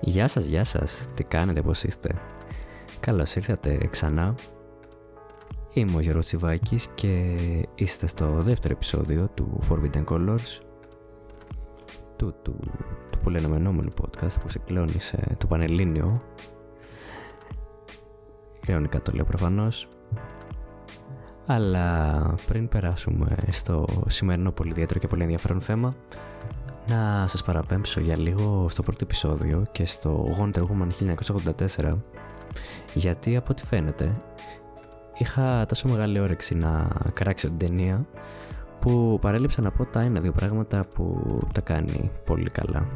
Γεια σας, γεια σας. Τι κάνετε, πώς είστε; Καλώς ήρθατε ξανά. Είμαι ο Γιώργος Τσιβάκης και είστε στο δεύτερο επεισόδιο του Forbidden Colors του, του, του πολύ αναμενόμενου podcast που συγκλώνησε το Πανελλήνιο. Ιρωνικά το λέω προφανώς. Αλλά πριν περάσουμε στο σημερινό πολύ ιδιαίτερο και πολύ ενδιαφέρον θέμα, να σας παραπέμψω για λίγο στο πρώτο επεισόδιο και στο Wonder Woman 1984 γιατί από ό,τι φαίνεται είχα τόσο μεγάλη όρεξη να καράξω την ταινία που παρέλειψα να πω τα ένα-δύο πράγματα που τα κάνει πολύ καλά.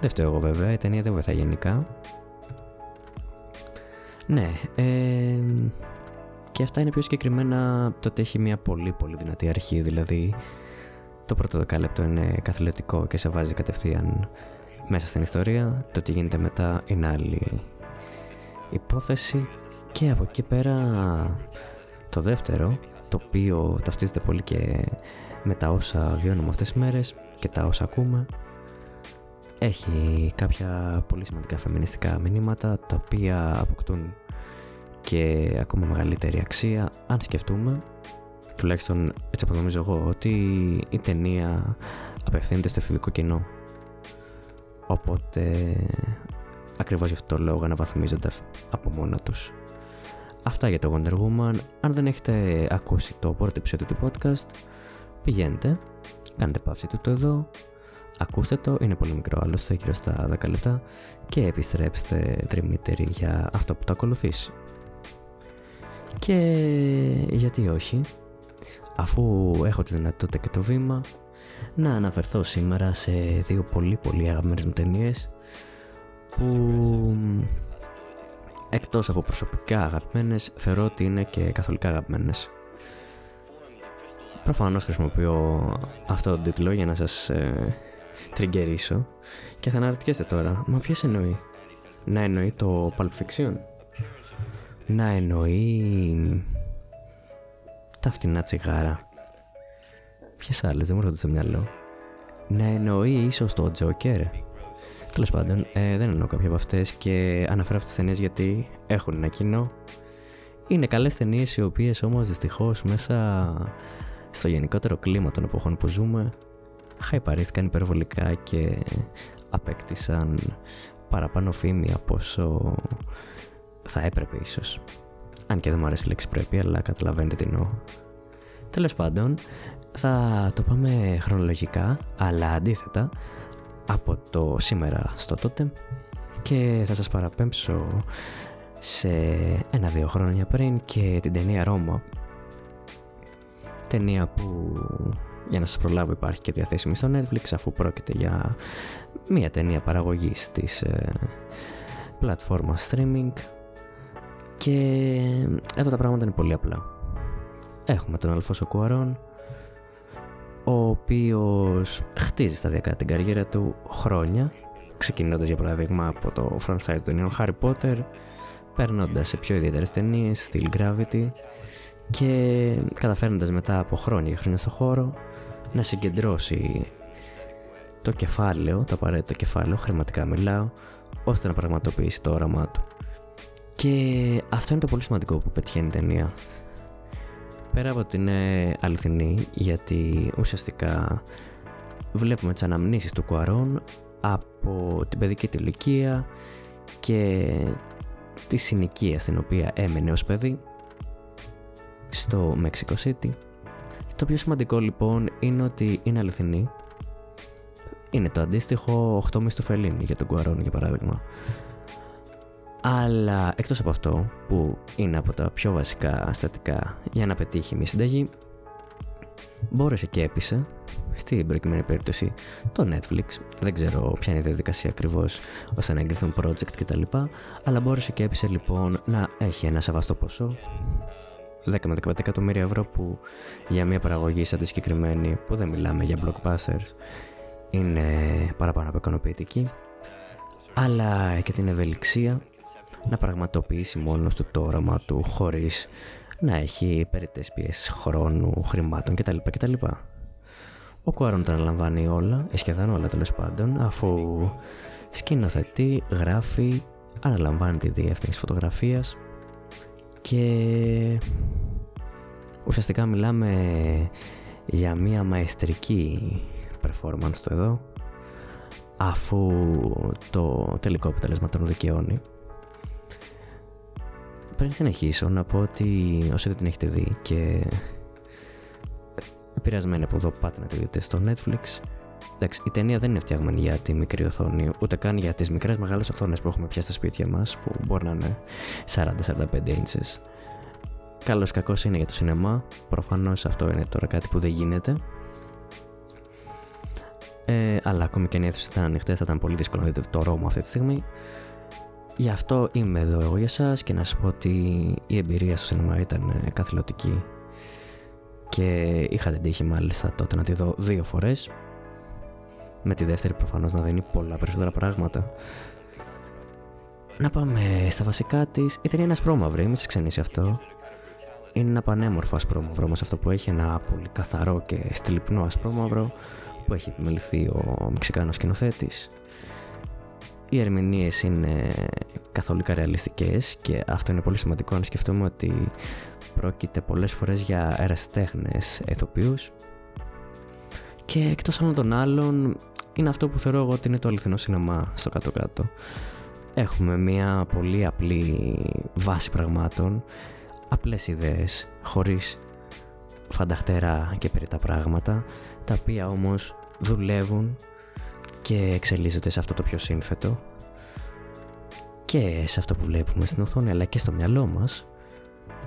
Δεν φταίω εγώ βέβαια, η ταινία δεν βοηθάει γενικά. Ναι, ε, και αυτά είναι πιο συγκεκριμένα το ότι έχει μια πολύ πολύ δυνατή αρχή, δηλαδή το πρώτο δεκάλεπτο είναι καθηλωτικό και σε βάζει κατευθείαν μέσα στην ιστορία. Το τι γίνεται μετά είναι άλλη υπόθεση. Και από εκεί πέρα το δεύτερο, το οποίο ταυτίζεται πολύ και με τα όσα βιώνουμε αυτές τις μέρες και τα όσα ακούμε, έχει κάποια πολύ σημαντικά φεμινιστικά μηνύματα τα οποία αποκτούν και ακόμα μεγαλύτερη αξία αν σκεφτούμε τουλάχιστον έτσι αποδομίζω εγώ, ότι η ταινία απευθύνεται στο εφηβικό κοινό. Οπότε ακριβώς γι' αυτό το λόγο αναβαθμίζονται από μόνα τους. Αυτά για το Wonder Woman. Αν δεν έχετε ακούσει το πρώτο επεισόδιο του podcast, πηγαίνετε, κάντε παύση του το εδώ, ακούστε το, είναι πολύ μικρό άλλωστε, γύρω στα 10 λεπτά και επιστρέψτε τριμύτεροι για αυτό που το ακολουθήσει. Και γιατί όχι, αφού έχω τη δυνατότητα και το βήμα να αναφερθώ σήμερα σε δύο πολύ πολύ αγαπημένες μου ταινίες που εκτός από προσωπικά αγαπημένες θεωρώ ότι είναι και καθολικά αγαπημένες. Προφανώς χρησιμοποιώ αυτό το τίτλο για να σας ε, τριγκερίσω και θα αναρωτιέστε τώρα, μα ποιες εννοεί; Να εννοεί το Pulp Fiction; Να εννοεί τα φτηνά τσιγάρα. Ποιες άλλες, δεν μου έρχονται στο μυαλό. Να εννοεί ίσως το Τζόκερ. Τέλος πάντων, ε, δεν εννοώ κάποια από αυτές και αναφέρω αυτές τις ταινίες γιατί έχουν ένα κοινό. Είναι καλές ταινίες οι οποίες όμως δυστυχώς μέσα στο γενικότερο κλίμα των εποχών που ζούμε χαϊπαρίστηκαν υπερβολικά και απέκτησαν παραπάνω φήμη από όσο θα έπρεπε ίσως. Αν και δεν μου αρέσει η λέξη πρέπει, αλλά καταλαβαίνετε τι εννοώ. Τέλος πάντων, θα το πάμε χρονολογικά, αλλά αντίθετα από το σήμερα στο τότε. Και θα σας παραπέμψω σε ένα-δύο χρόνια πριν και την ταινία Ρώμα ταινία που για να σας προλάβω υπάρχει και διαθέσιμη στο Netflix αφού πρόκειται για μια ταινία παραγωγής της ε, πλατφόρμα streaming και εδώ τα πράγματα είναι πολύ απλά. Έχουμε τον Αλφόσο Κουαρόν, ο οποίος χτίζει σταδιακά την καριέρα του χρόνια, ξεκινώντας για παράδειγμα από το franchise του νέου Harry Potter, παίρνοντας σε πιο ιδιαίτερες ταινίες, Steel Gravity και καταφέρνοντας μετά από χρόνια και χρόνια στο χώρο να συγκεντρώσει το κεφάλαιο, το απαραίτητο κεφάλαιο, χρηματικά μιλάω, ώστε να πραγματοποιήσει το όραμά του. Και αυτό είναι το πολύ σημαντικό που πετυχαίνει η ταινία. Πέρα από ότι είναι αληθινή, γιατί ουσιαστικά βλέπουμε τις αναμνήσεις του Κουαρών από την παιδική του ηλικία και τη συνοικία στην οποία έμενε ως παιδί στο Mexico City. Το πιο σημαντικό λοιπόν είναι ότι είναι αληθινή. Είναι το αντίστοιχο 8 του Φελίνη για τον Κουαρών για παράδειγμα. Αλλά εκτός από αυτό που είναι από τα πιο βασικά στατικά για να πετύχει μια συνταγή μπόρεσε και έπεισε στην προκειμένη περίπτωση το Netflix. Δεν ξέρω ποια είναι η διαδικασία ακριβώς ώστε να εγκριθούν project κτλ αλλά μπόρεσε και έπεισε λοιπόν να έχει ένα σεβαστό ποσό 10 με 15 εκατομμύρια ευρώ που για μια παραγωγή σαν τη συγκεκριμένη που δεν μιλάμε για blockbusters είναι παραπάνω από ικανοποιητική. Αλλά και την ευελιξία να πραγματοποιήσει μόνος του το όραμα του χωρίς να έχει περιττές πιέσεις χρόνου, χρημάτων κτλ. κτλ. Ο Κουάρον τα αναλαμβάνει όλα, ε, σχεδόν όλα τέλος πάντων, αφού σκηνοθετεί, γράφει, αναλαμβάνει τη διεύθυνση φωτογραφίας και ουσιαστικά μιλάμε για μια μαεστρική performance το εδώ αφού το τελικό αποτέλεσμα τον δικαιώνει. Πριν συνεχίσω να πω ότι όσοι δεν την έχετε δει και επηρεασμένοι από εδώ πάτε να τη δείτε στο Netflix Εντάξει, η ταινία δεν είναι φτιαγμένη για τη μικρή οθόνη, ούτε καν για τις μικρές μεγάλες οθόνες που έχουμε πια στα σπίτια μας, που μπορεί να είναι 40-45 inches. Καλό κακό είναι για το σινεμά. Προφανώς αυτό είναι τώρα κάτι που δεν γίνεται. Ε, αλλά ακόμη και αν οι αίθουσε ήταν ανοιχτές, θα ήταν πολύ δύσκολο να δείτε το Ρώμα αυτή τη στιγμή. Γι' αυτό είμαι εδώ εγώ για εσά και να σα πω ότι η εμπειρία στο σινεμά ήταν ε, καθηλωτική. Και είχα την τύχη μάλιστα τότε να τη δω δύο φορές με τη δεύτερη προφανώς να δίνει πολλά περισσότερα πράγματα. Να πάμε στα βασικά της. Η ταινία είναι ασπρόμαυρη, μην σας ξενήσει αυτό. Είναι ένα πανέμορφο ασπρόμαυρο όμως αυτό που έχει ένα πολύ καθαρό και στυλιπνό ασπρόμαυρο που έχει επιμεληθεί ο Μεξικάνος σκηνοθέτης. Οι ερμηνείες είναι καθολικά ρεαλιστικές και αυτό είναι πολύ σημαντικό να σκεφτούμε ότι πρόκειται πολλές φορές για αεραστέχνες ηθοποιούς και εκτός όλων των άλλων είναι αυτό που θεωρώ εγώ ότι είναι το αληθινό σινεμά στο κάτω-κάτω. Έχουμε μια πολύ απλή βάση πραγμάτων, απλές ιδέες, χωρίς φανταχτερά και περί τα πράγματα, τα οποία όμως δουλεύουν και εξελίσσονται σε αυτό το πιο σύνθετο και σε αυτό που βλέπουμε στην οθόνη αλλά και στο μυαλό μας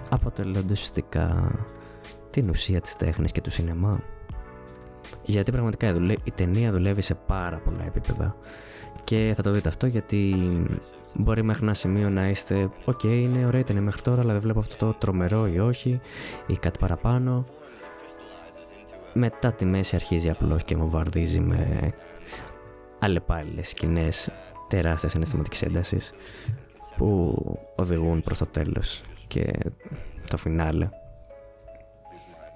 αποτελώνται ουσιαστικά την ουσία της τέχνης και του σινεμά. Γιατί πραγματικά η ταινία δουλεύει σε πάρα πολλά επίπεδα. Και θα το δείτε αυτό γιατί μπορεί μέχρι ένα σημείο να είστε «Οκ, okay, είναι ωραία η ταινία μέχρι τώρα, αλλά δεν βλέπω αυτό το τρομερό ή όχι, ή κάτι παραπάνω». Μετά τη μέση αρχίζει απλώς και μου βαρδίζει με αλλεπάλληλες σκηνές τεράστιας συναισθηματικής έντασης που οδηγούν προς το τέλος και το φινάλε.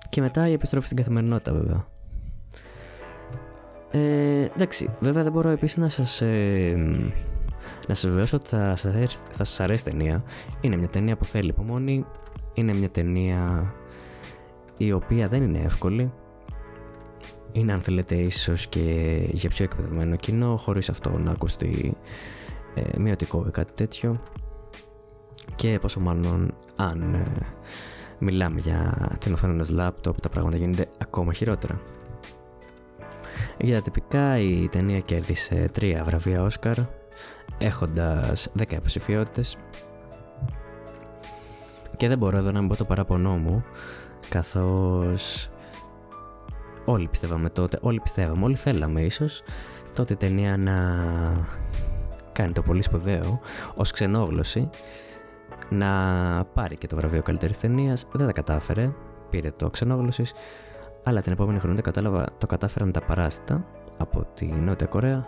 Και μετά η επιστροφή στην καθημερινότητα βέβαια. Ε, εντάξει, βέβαια δεν μπορώ επίσης να σας, ε, να σας βεβαιώσω ότι θα σας, αρέσει, θα σας αρέσει ταινία. Είναι μια ταινία που θέλει υπομονή, είναι μια ταινία η οποία δεν είναι εύκολη. Είναι αν θέλετε ίσως και για πιο εκπαιδευμένο κοινό, χωρίς αυτό να ακουστεί ε, μειωτικό ή κάτι τέτοιο. Και πόσο μάλλον αν ε, μιλάμε για την οθόνη ενός λάπτοπ τα πράγματα γίνονται ακόμα χειρότερα. Για τα τυπικά η ταινία κέρδισε τρία βραβεία Όσκαρ έχοντας 10 υποψηφιότητες. και δεν μπορώ εδώ να μην πω το παράπονό μου καθώς όλοι πιστεύαμε τότε, όλοι πιστεύαμε, όλοι θέλαμε ίσως τότε η ταινία να κάνει το πολύ σπουδαίο ως ξενόγλωση να πάρει και το βραβείο καλύτερης ταινίας. Δεν τα κατάφερε. Πήρε το ξενόγλωσης αλλά την επόμενη χρονιά κατάλαβα, το κατάφεραν τα παράσιτα από τη Νότια Κορέα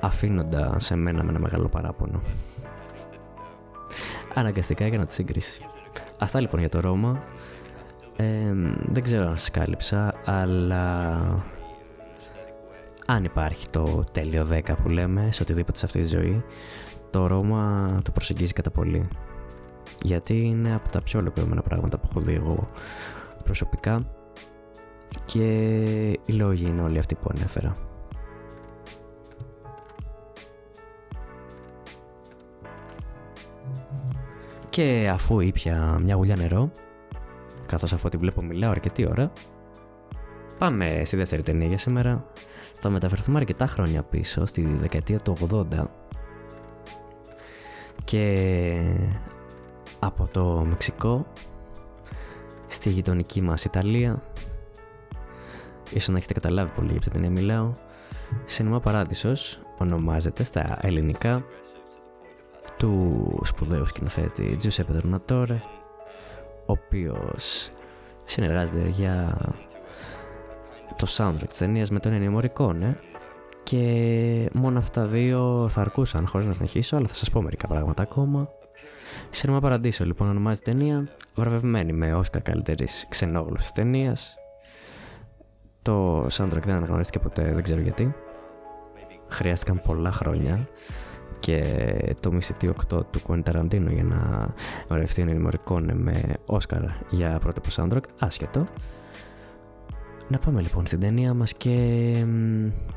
αφήνοντα σε μένα με ένα μεγάλο παράπονο. Αναγκαστικά έκανα τη σύγκριση. Αυτά λοιπόν για το Ρώμα. δεν ξέρω αν σας κάλυψα, αλλά αν υπάρχει το τέλειο 10 που λέμε σε οτιδήποτε σε αυτή τη ζωή, το Ρώμα το προσεγγίζει κατά πολύ. Γιατί είναι από τα πιο ολοκληρωμένα πράγματα που έχω δει εγώ προσωπικά και οι λόγοι είναι όλοι αυτοί που ανέφερα. Και αφού ήπια μια γουλιά νερό, καθώς αφού τη βλέπω μιλάω αρκετή ώρα, πάμε στη δεύτερη ταινία για σήμερα. Θα μεταφερθούμε αρκετά χρόνια πίσω, στη δεκαετία του 80 και από το Μεξικό στη γειτονική μας Ιταλία ίσως να έχετε καταλάβει πολύ για ποια ταινία μιλάω. Σινεμά Παράδεισος ονομάζεται στα ελληνικά του σπουδαίου σκηνοθέτη Giuseppe Tornatore ο οποίος συνεργάζεται για το soundtrack της ταινίας με τον Ennio Morricone και μόνο αυτά δύο θα αρκούσαν χωρίς να συνεχίσω αλλά θα σας πω μερικά πράγματα ακόμα Σινεμά Παραδείσο λοιπόν ονομάζεται ταινία βραβευμένη με Όσκαρ καλύτερης ξενόγλωσης ταινίας το soundtrack δεν αναγνωρίστηκε ποτέ, δεν ξέρω γιατί. χρειάστηκαν πολλά χρόνια και το Missy 8 του Quentin Tarantino για να βρεθεί ο με Όσκαρ για πρώτο soundtrack, άσχετο. Να πάμε λοιπόν στην ταινία μας και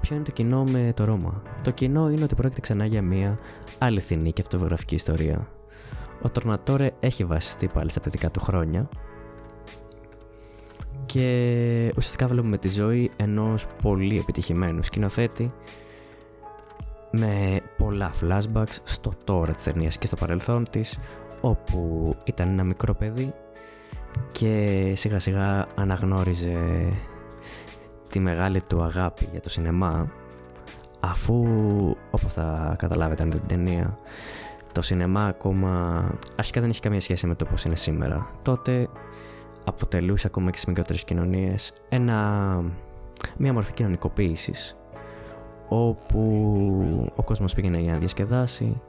ποιο είναι το κοινό με το Ρώμα; Το κοινό είναι ότι πρόκειται ξανά για μια αληθινή και αυτοβιογραφική ιστορία. Ο Τορνατόρε έχει βασιστεί πάλι στα παιδικά του χρόνια και ουσιαστικά βλέπουμε τη ζωή ενός πολύ επιτυχημένου σκηνοθέτη με πολλά flashbacks στο τώρα της ταινίας και στο παρελθόν της όπου ήταν ένα μικρό παιδί και σιγά σιγά αναγνώριζε τη μεγάλη του αγάπη για το σινεμά αφού όπως θα καταλάβετε αν την ταινία το σινεμά ακόμα αρχικά δεν έχει καμία σχέση με το πώς είναι σήμερα τότε αποτελούσε ακόμα και στις μικρότερες κοινωνίες ένα, μια μορφή κοινωνικοποίησης όπου ο κόσμος πήγαινε για να διασκεδάσει,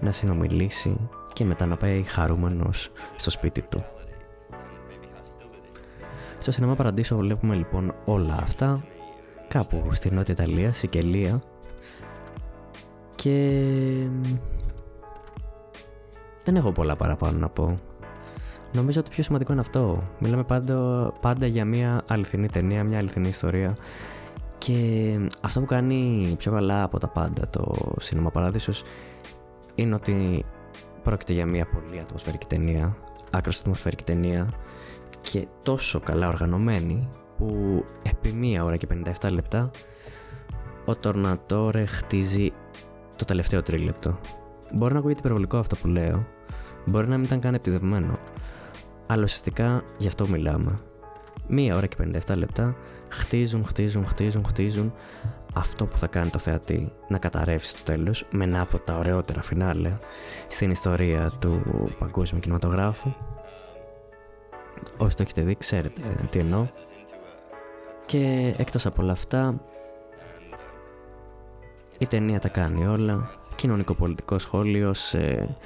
να συνομιλήσει και μετά να πάει χαρούμενος στο σπίτι του. Στο Σινεμά Παραντήσο βλέπουμε λοιπόν όλα αυτά κάπου στη Νότια Ιταλία, Σικελία και δεν έχω πολλά παραπάνω να πω. Νομίζω ότι το πιο σημαντικό είναι αυτό. Μιλάμε πάντα, πάντα για μια αληθινή ταινία, μια αληθινή ιστορία και αυτό που κάνει πιο καλά από τα πάντα το Σινεμά Παράδεισος είναι ότι πρόκειται για μια πολύ ατμοσφαιρική ταινία, άκρως ατμοσφαιρική ταινία και τόσο καλά οργανωμένη που επί μία ώρα και 57 λεπτά ο Τορνατόρε χτίζει το τελευταίο τρίλεπτο. Μπορεί να ακούγεται υπερβολικό αυτό που λέω, μπορεί να μην ήταν καν επιτυδευμένο, αλλά ουσιαστικά γι' αυτό μιλάμε. Μία ώρα και 57 λεπτά χτίζουν, χτίζουν, χτίζουν, χτίζουν αυτό που θα κάνει το θεατή να καταρρεύσει στο τέλος με ένα από τα ωραιότερα φινάλε στην ιστορία του παγκόσμιου κινηματογράφου Όσοι το έχετε δει ξέρετε τι εννοώ. Και εκτός από όλα αυτά, η ταινία τα κάνει όλα. Κοινωνικό-πολιτικό σχόλιο σε,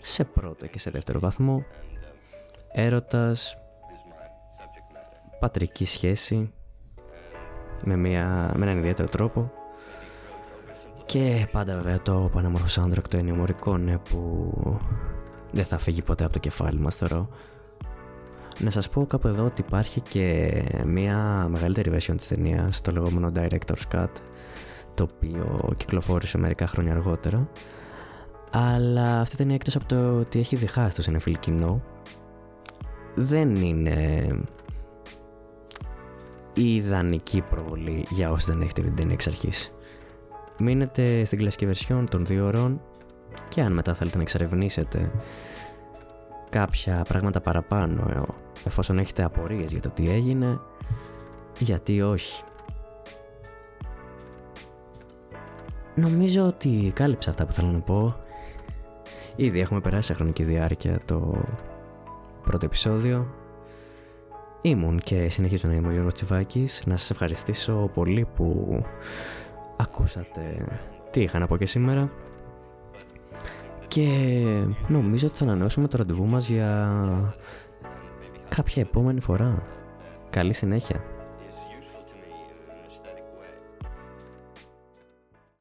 σε πρώτο και σε δεύτερο βαθμό. Έρωτας, πατρική σχέση με, μια, με έναν ιδιαίτερο τρόπο και πάντα βέβαια το πανέμορφο soundtrack το Ennio που δεν θα φύγει ποτέ από το κεφάλι μας θεωρώ να σας πω κάπου εδώ ότι υπάρχει και μια μεγαλύτερη version της ταινίας, το λεγόμενο Director's Cut, το οποίο κυκλοφόρησε μερικά χρόνια αργότερα. Αλλά αυτή η ταινία εκτός από το ότι έχει διχάσει το συνεφίλ κοινό, δεν είναι η ιδανική προβολή για όσοι δεν έχετε την ταινία εξ αρχής. Μείνετε στην κλασική version των δύο ώρων και αν μετά θέλετε να εξερευνήσετε κάποια πράγματα παραπάνω εφόσον έχετε απορίες για το τι έγινε, γιατί όχι. Νομίζω ότι κάλυψα αυτά που θέλω να πω. Ήδη έχουμε περάσει σε χρονική διάρκεια το πρώτο επεισόδιο. Ήμουν και συνεχίζω να είμαι ο Γιώργος Τσιβάκης. Να σας ευχαριστήσω πολύ που ακούσατε τι είχα να πω και σήμερα. Και νομίζω ότι θα ανανεώσουμε το ραντεβού μας για κάποια επόμενη φορά. Καλή συνέχεια.